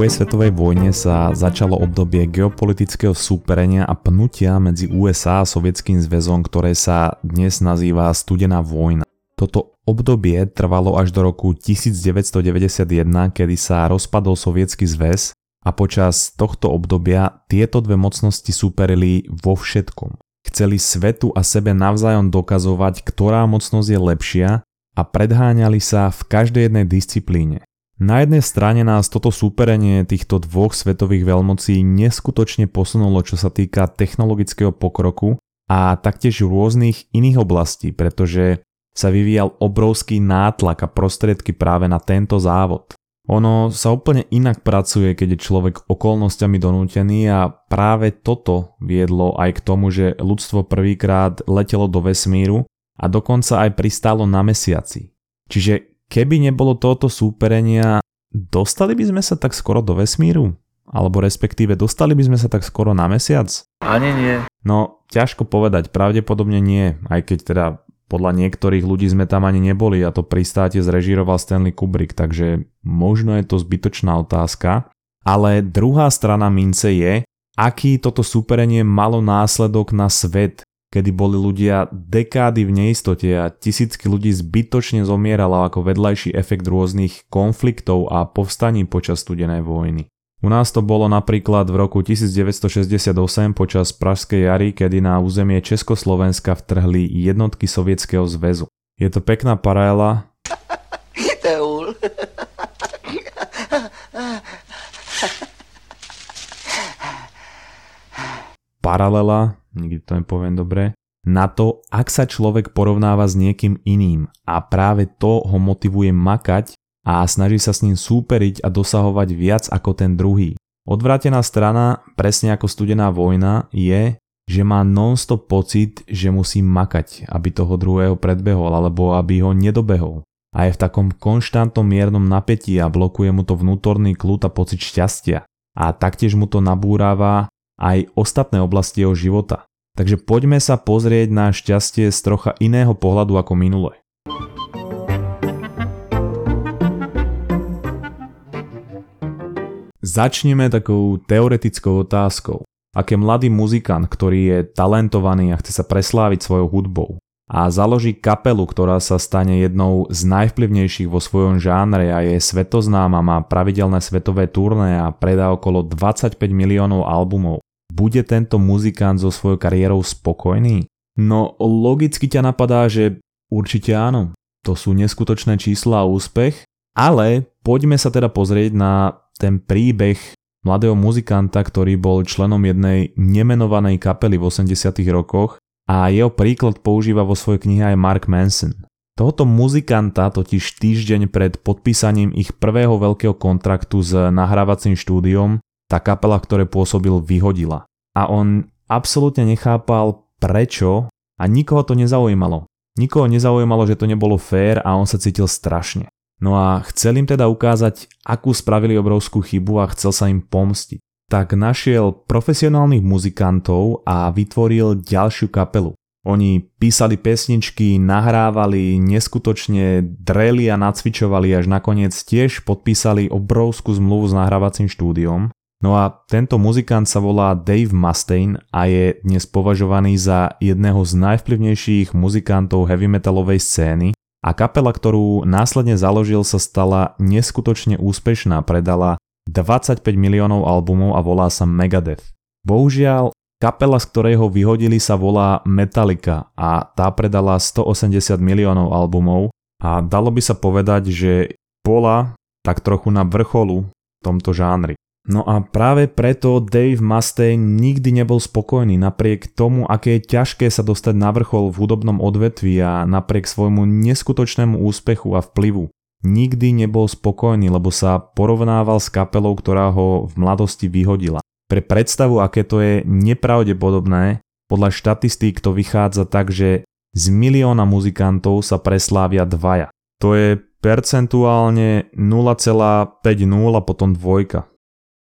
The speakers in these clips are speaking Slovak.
druhej svetovej vojne sa začalo obdobie geopolitického súperenia a pnutia medzi USA a Sovietským zväzom, ktoré sa dnes nazýva Studená vojna. Toto obdobie trvalo až do roku 1991, kedy sa rozpadol Sovietsky zväz a počas tohto obdobia tieto dve mocnosti súperili vo všetkom. Chceli svetu a sebe navzájom dokazovať, ktorá mocnosť je lepšia a predháňali sa v každej jednej disciplíne. Na jednej strane nás toto súperenie týchto dvoch svetových veľmocí neskutočne posunulo, čo sa týka technologického pokroku a taktiež rôznych iných oblastí, pretože sa vyvíjal obrovský nátlak a prostriedky práve na tento závod. Ono sa úplne inak pracuje, keď je človek okolnostiami donútený a práve toto viedlo aj k tomu, že ľudstvo prvýkrát letelo do vesmíru a dokonca aj pristálo na mesiaci. Čiže Keby nebolo tohoto súperenia, dostali by sme sa tak skoro do vesmíru? Alebo respektíve dostali by sme sa tak skoro na mesiac? Ani nie. No, ťažko povedať, pravdepodobne nie, aj keď teda podľa niektorých ľudí sme tam ani neboli a to pristáte zrežíroval Stanley Kubrick, takže možno je to zbytočná otázka. Ale druhá strana mince je, aký toto súperenie malo následok na svet, kedy boli ľudia dekády v neistote a tisícky ľudí zbytočne zomieralo ako vedľajší efekt rôznych konfliktov a povstaní počas studenej vojny. U nás to bolo napríklad v roku 1968 počas Pražskej jary, kedy na územie Československa vtrhli jednotky Sovietskeho zväzu. Je to pekná paralela. Paralela nikdy to nepoviem dobre, na to, ak sa človek porovnáva s niekým iným a práve to ho motivuje makať a snaží sa s ním súperiť a dosahovať viac ako ten druhý. Odvrátená strana, presne ako studená vojna, je, že má non-stop pocit, že musí makať, aby toho druhého predbehol alebo aby ho nedobehol. A je v takom konštantnom miernom napätí a blokuje mu to vnútorný kľud a pocit šťastia. A taktiež mu to nabúráva aj ostatné oblasti jeho života. Takže poďme sa pozrieť na šťastie z trocha iného pohľadu ako minule. Začneme takou teoretickou otázkou. Aké mladý muzikant, ktorý je talentovaný a chce sa presláviť svojou hudbou a založí kapelu, ktorá sa stane jednou z najvplyvnejších vo svojom žánre a je svetoznáma, má pravidelné svetové turné a predá okolo 25 miliónov albumov. Bude tento muzikant so svojou kariérou spokojný? No logicky ťa napadá, že určite áno. To sú neskutočné čísla a úspech, ale poďme sa teda pozrieť na ten príbeh mladého muzikanta, ktorý bol členom jednej nemenovanej kapely v 80 rokoch a jeho príklad používa vo svojej knihe aj Mark Manson. Tohoto muzikanta totiž týždeň pred podpísaním ich prvého veľkého kontraktu s nahrávacím štúdiom tá kapela, ktoré pôsobil, vyhodila. A on absolútne nechápal prečo a nikoho to nezaujímalo. Nikoho nezaujímalo, že to nebolo fér a on sa cítil strašne. No a chcel im teda ukázať, akú spravili obrovskú chybu a chcel sa im pomstiť. Tak našiel profesionálnych muzikantov a vytvoril ďalšiu kapelu. Oni písali pesničky, nahrávali, neskutočne dreli a nacvičovali až nakoniec tiež podpísali obrovskú zmluvu s nahrávacím štúdiom No a tento muzikant sa volá Dave Mustaine a je dnes považovaný za jedného z najvplyvnejších muzikantov heavy metalovej scény a kapela, ktorú následne založil sa stala neskutočne úspešná, predala 25 miliónov albumov a volá sa Megadeth. Bohužiaľ, kapela, z ktorej ho vyhodili sa volá Metallica a tá predala 180 miliónov albumov a dalo by sa povedať, že bola tak trochu na vrcholu tomto žánri. No a práve preto Dave Mustaine nikdy nebol spokojný napriek tomu, aké je ťažké sa dostať na vrchol v hudobnom odvetvi a napriek svojmu neskutočnému úspechu a vplyvu. Nikdy nebol spokojný, lebo sa porovnával s kapelou, ktorá ho v mladosti vyhodila. Pre predstavu, aké to je nepravdepodobné, podľa štatistík to vychádza tak, že z milióna muzikantov sa preslávia dvaja. To je percentuálne 0,50 a potom dvojka.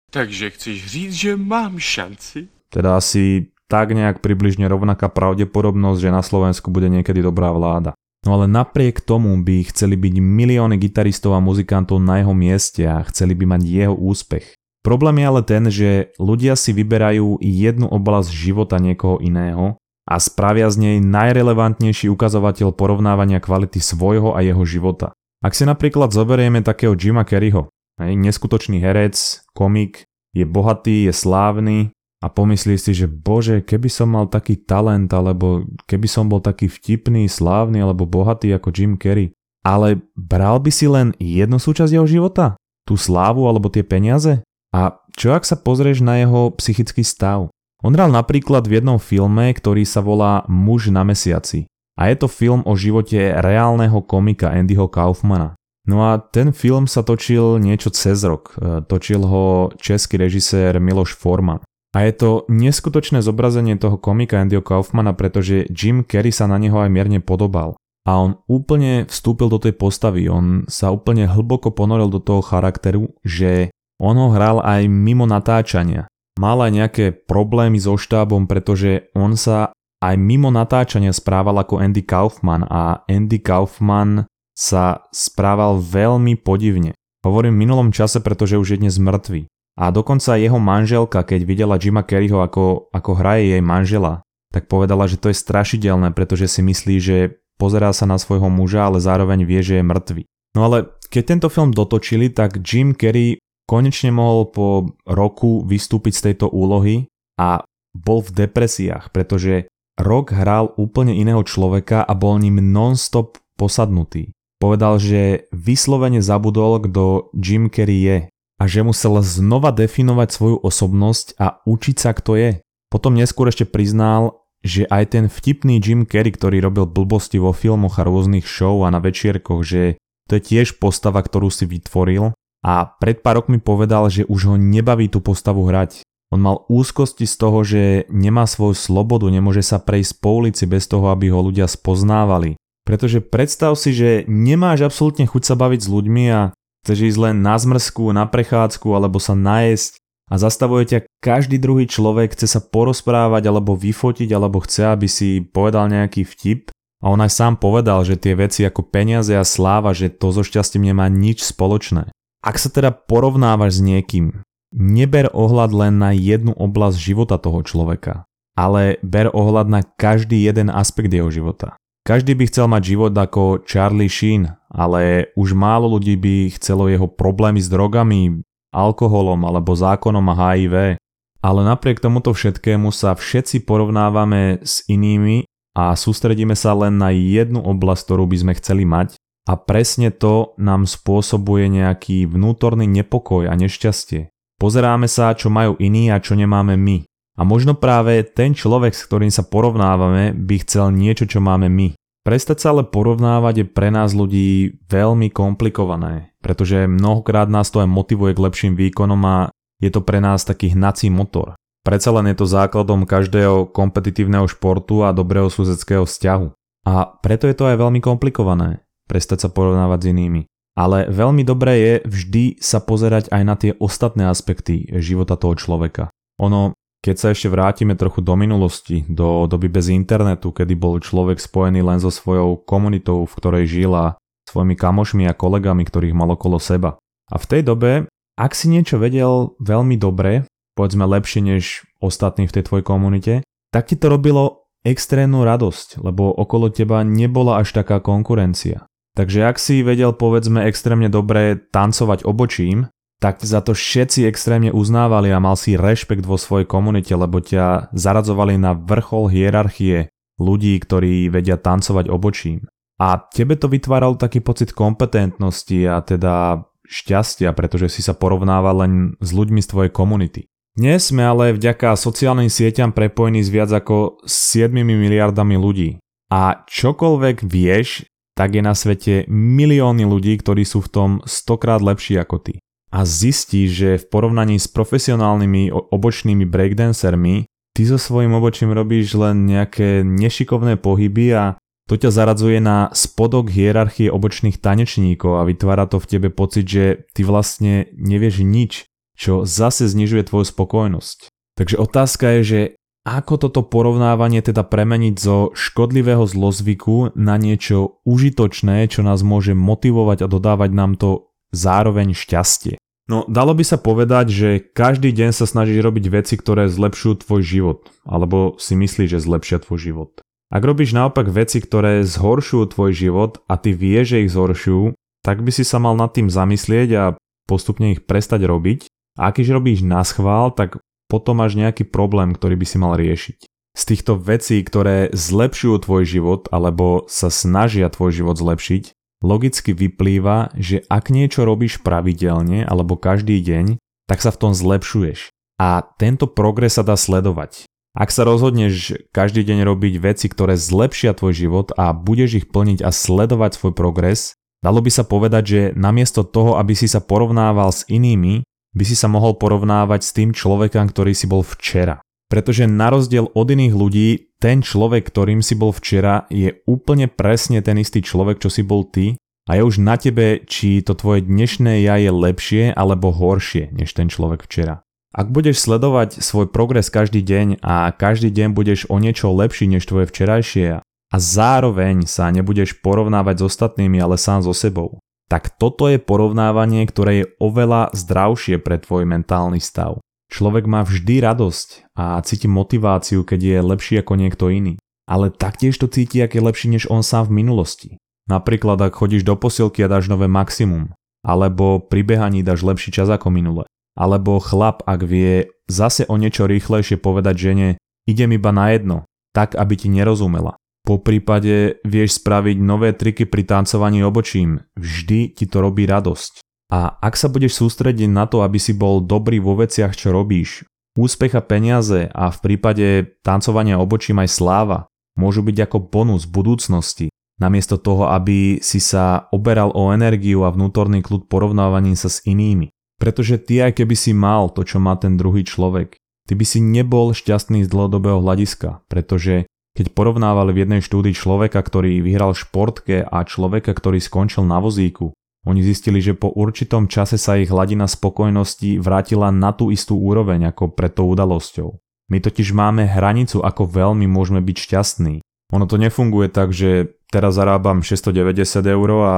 Takže chceš říct, že mám šanci? Teda asi tak nejak približne rovnaká pravdepodobnosť, že na Slovensku bude niekedy dobrá vláda. No ale napriek tomu by chceli byť milióny gitaristov a muzikantov na jeho mieste a chceli by mať jeho úspech. Problém je ale ten, že ľudia si vyberajú jednu oblasť života niekoho iného a spravia z nej najrelevantnejší ukazovateľ porovnávania kvality svojho a jeho života. Ak si napríklad zoberieme takého Jima Kerryho, hej, neskutočný herec, komik, je bohatý, je slávny a pomyslí si, že bože, keby som mal taký talent, alebo keby som bol taký vtipný, slávny alebo bohatý ako Jim Kerry. Ale bral by si len jednu súčasť jeho života? Tú slávu alebo tie peniaze? A čo ak sa pozrieš na jeho psychický stav? On hral napríklad v jednom filme, ktorý sa volá Muž na mesiaci. A je to film o živote reálneho komika Andyho Kaufmana. No a ten film sa točil niečo cez rok. E, točil ho český režisér Miloš Forman. A je to neskutočné zobrazenie toho komika Andyho Kaufmana, pretože Jim Carrey sa na neho aj mierne podobal. A on úplne vstúpil do tej postavy, on sa úplne hlboko ponoril do toho charakteru, že on ho hral aj mimo natáčania mal aj nejaké problémy so štábom, pretože on sa aj mimo natáčania správal ako Andy Kaufman a Andy Kaufman sa správal veľmi podivne. Hovorím v minulom čase, pretože už je dnes mŕtvy. A dokonca jeho manželka, keď videla Jima Kerryho ako, ako hraje jej manžela, tak povedala, že to je strašidelné, pretože si myslí, že pozerá sa na svojho muža, ale zároveň vie, že je mŕtvy. No ale keď tento film dotočili, tak Jim Carrey konečne mohol po roku vystúpiť z tejto úlohy a bol v depresiách, pretože rok hral úplne iného človeka a bol ním non-stop posadnutý. Povedal, že vyslovene zabudol, kto Jim Carrey je a že musel znova definovať svoju osobnosť a učiť sa, kto je. Potom neskôr ešte priznal, že aj ten vtipný Jim Carrey, ktorý robil blbosti vo filmoch a rôznych show a na večierkoch, že to je tiež postava, ktorú si vytvoril a pred pár rokmi povedal, že už ho nebaví tú postavu hrať. On mal úzkosti z toho, že nemá svoju slobodu, nemôže sa prejsť po ulici bez toho, aby ho ľudia spoznávali. Pretože predstav si, že nemáš absolútne chuť sa baviť s ľuďmi a chceš ísť len na zmrzku, na prechádzku alebo sa najesť a zastavuje ťa každý druhý človek, chce sa porozprávať alebo vyfotiť alebo chce, aby si povedal nejaký vtip. A on aj sám povedal, že tie veci ako peniaze a sláva, že to so šťastím nemá nič spoločné. Ak sa teda porovnávaš s niekým, neber ohľad len na jednu oblasť života toho človeka, ale ber ohľad na každý jeden aspekt jeho života. Každý by chcel mať život ako Charlie Sheen, ale už málo ľudí by chcelo jeho problémy s drogami, alkoholom alebo zákonom a HIV. Ale napriek tomuto všetkému sa všetci porovnávame s inými a sústredíme sa len na jednu oblasť, ktorú by sme chceli mať a presne to nám spôsobuje nejaký vnútorný nepokoj a nešťastie. Pozeráme sa, čo majú iní a čo nemáme my. A možno práve ten človek, s ktorým sa porovnávame, by chcel niečo, čo máme my. Prestať sa ale porovnávať je pre nás ľudí veľmi komplikované, pretože mnohokrát nás to aj motivuje k lepším výkonom a je to pre nás taký hnací motor. Predsa len je to základom každého kompetitívneho športu a dobrého susedského vzťahu. A preto je to aj veľmi komplikované prestať sa porovnávať s inými. Ale veľmi dobré je vždy sa pozerať aj na tie ostatné aspekty života toho človeka. Ono, keď sa ešte vrátime trochu do minulosti, do doby bez internetu, kedy bol človek spojený len so svojou komunitou, v ktorej žil a svojimi kamošmi a kolegami, ktorých mal okolo seba. A v tej dobe, ak si niečo vedel veľmi dobre, povedzme lepšie než ostatní v tej tvojej komunite, tak ti to robilo extrémnu radosť, lebo okolo teba nebola až taká konkurencia. Takže ak si vedel povedzme extrémne dobre tancovať obočím, tak za to všetci extrémne uznávali a mal si rešpekt vo svojej komunite, lebo ťa zaradzovali na vrchol hierarchie ľudí, ktorí vedia tancovať obočím. A tebe to vytváralo taký pocit kompetentnosti a teda šťastia, pretože si sa porovnával len s ľuďmi z tvojej komunity. Dnes sme ale vďaka sociálnym sieťam prepojení s viac ako 7 miliardami ľudí. A čokoľvek vieš, tak je na svete milióny ľudí, ktorí sú v tom stokrát lepší ako ty. A zistíš, že v porovnaní s profesionálnymi obočnými breakdancermi, ty so svojím obočím robíš len nejaké nešikovné pohyby a to ťa zaradzuje na spodok hierarchie obočných tanečníkov a vytvára to v tebe pocit, že ty vlastne nevieš nič, čo zase znižuje tvoju spokojnosť. Takže otázka je, že ako toto porovnávanie teda premeniť zo škodlivého zlozvyku na niečo užitočné, čo nás môže motivovať a dodávať nám to zároveň šťastie. No, dalo by sa povedať, že každý deň sa snažíš robiť veci, ktoré zlepšujú tvoj život, alebo si myslíš, že zlepšia tvoj život. Ak robíš naopak veci, ktoré zhoršujú tvoj život a ty vieš, že ich zhoršujú, tak by si sa mal nad tým zamyslieť a postupne ich prestať robiť. A ak ich robíš na schvál, tak potom máš nejaký problém, ktorý by si mal riešiť. Z týchto vecí, ktoré zlepšujú tvoj život alebo sa snažia tvoj život zlepšiť, logicky vyplýva, že ak niečo robíš pravidelne alebo každý deň, tak sa v tom zlepšuješ. A tento progres sa dá sledovať. Ak sa rozhodneš každý deň robiť veci, ktoré zlepšia tvoj život a budeš ich plniť a sledovať svoj progres, dalo by sa povedať, že namiesto toho, aby si sa porovnával s inými, by si sa mohol porovnávať s tým človekom, ktorý si bol včera. Pretože na rozdiel od iných ľudí, ten človek, ktorým si bol včera, je úplne presne ten istý človek, čo si bol ty a je už na tebe, či to tvoje dnešné ja je lepšie alebo horšie než ten človek včera. Ak budeš sledovať svoj progres každý deň a každý deň budeš o niečo lepší než tvoje včerajšie a zároveň sa nebudeš porovnávať s ostatnými, ale sám so sebou, tak toto je porovnávanie, ktoré je oveľa zdravšie pre tvoj mentálny stav. Človek má vždy radosť a cíti motiváciu, keď je lepší ako niekto iný. Ale taktiež to cíti, ak je lepší než on sám v minulosti. Napríklad ak chodíš do posilky a dáš nové maximum, alebo pri behaní dáš lepší čas ako minule. Alebo chlap, ak vie zase o niečo rýchlejšie povedať žene, idem iba na jedno, tak aby ti nerozumela. Po prípade vieš spraviť nové triky pri tancovaní obočím, vždy ti to robí radosť. A ak sa budeš sústrediť na to, aby si bol dobrý vo veciach, čo robíš, úspech a peniaze a v prípade tancovania obočím aj sláva môžu byť ako bonus budúcnosti, namiesto toho, aby si sa oberal o energiu a vnútorný kľud porovnávaním sa s inými. Pretože ty aj keby si mal to, čo má ten druhý človek, ty by si nebol šťastný z dlhodobého hľadiska, pretože keď porovnávali v jednej štúdii človeka, ktorý vyhral športke a človeka, ktorý skončil na vozíku, oni zistili, že po určitom čase sa ich hladina spokojnosti vrátila na tú istú úroveň ako pred tou udalosťou. My totiž máme hranicu, ako veľmi môžeme byť šťastní. Ono to nefunguje tak, že teraz zarábam 690 eur a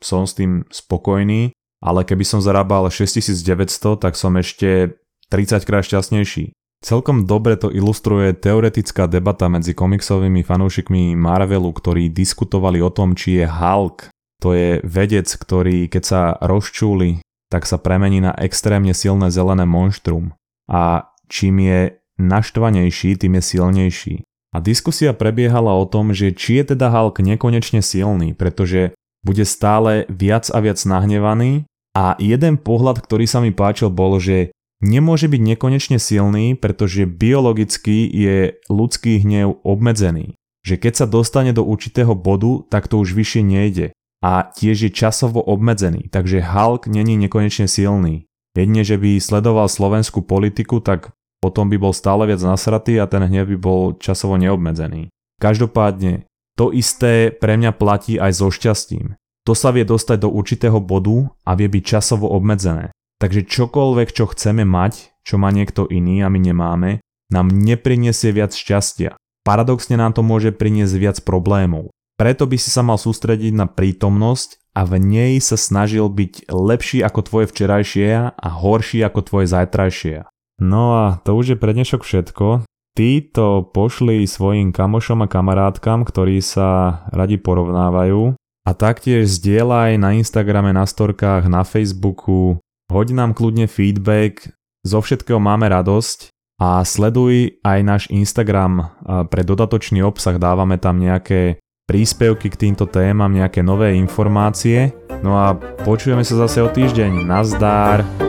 som s tým spokojný, ale keby som zarábal 6900, tak som ešte 30 krát šťastnejší. Celkom dobre to ilustruje teoretická debata medzi komiksovými fanúšikmi Marvelu, ktorí diskutovali o tom, či je Hulk to je vedec, ktorý keď sa rozčúli, tak sa premení na extrémne silné zelené monštrum. A čím je naštvanejší, tým je silnejší. A diskusia prebiehala o tom, že či je teda Hulk nekonečne silný, pretože bude stále viac a viac nahnevaný a jeden pohľad, ktorý sa mi páčil bol, že nemôže byť nekonečne silný, pretože biologicky je ľudský hnev obmedzený. Že keď sa dostane do určitého bodu, tak to už vyššie nejde a tiež je časovo obmedzený, takže Hulk není nekonečne silný. Jedine, že by sledoval slovenskú politiku, tak potom by bol stále viac nasratý a ten hnev by bol časovo neobmedzený. Každopádne, to isté pre mňa platí aj so šťastím. To sa vie dostať do určitého bodu a vie byť časovo obmedzené. Takže čokoľvek, čo chceme mať, čo má niekto iný a my nemáme, nám nepriniesie viac šťastia. Paradoxne nám to môže priniesť viac problémov. Preto by si sa mal sústrediť na prítomnosť a v nej sa snažil byť lepší ako tvoje včerajšie a horší ako tvoje zajtrajšie. No a to už je pre dnešok všetko. Ty to pošli svojim kamošom a kamarátkam, ktorí sa radi porovnávajú. A taktiež zdieľaj na Instagrame, na storkách, na Facebooku, hoď nám kľudne feedback, zo všetkého máme radosť. A sleduj aj náš Instagram. Pre dodatočný obsah, dávame tam nejaké príspevky k týmto témam, nejaké nové informácie. No a počujeme sa zase o týždeň. Nazdár!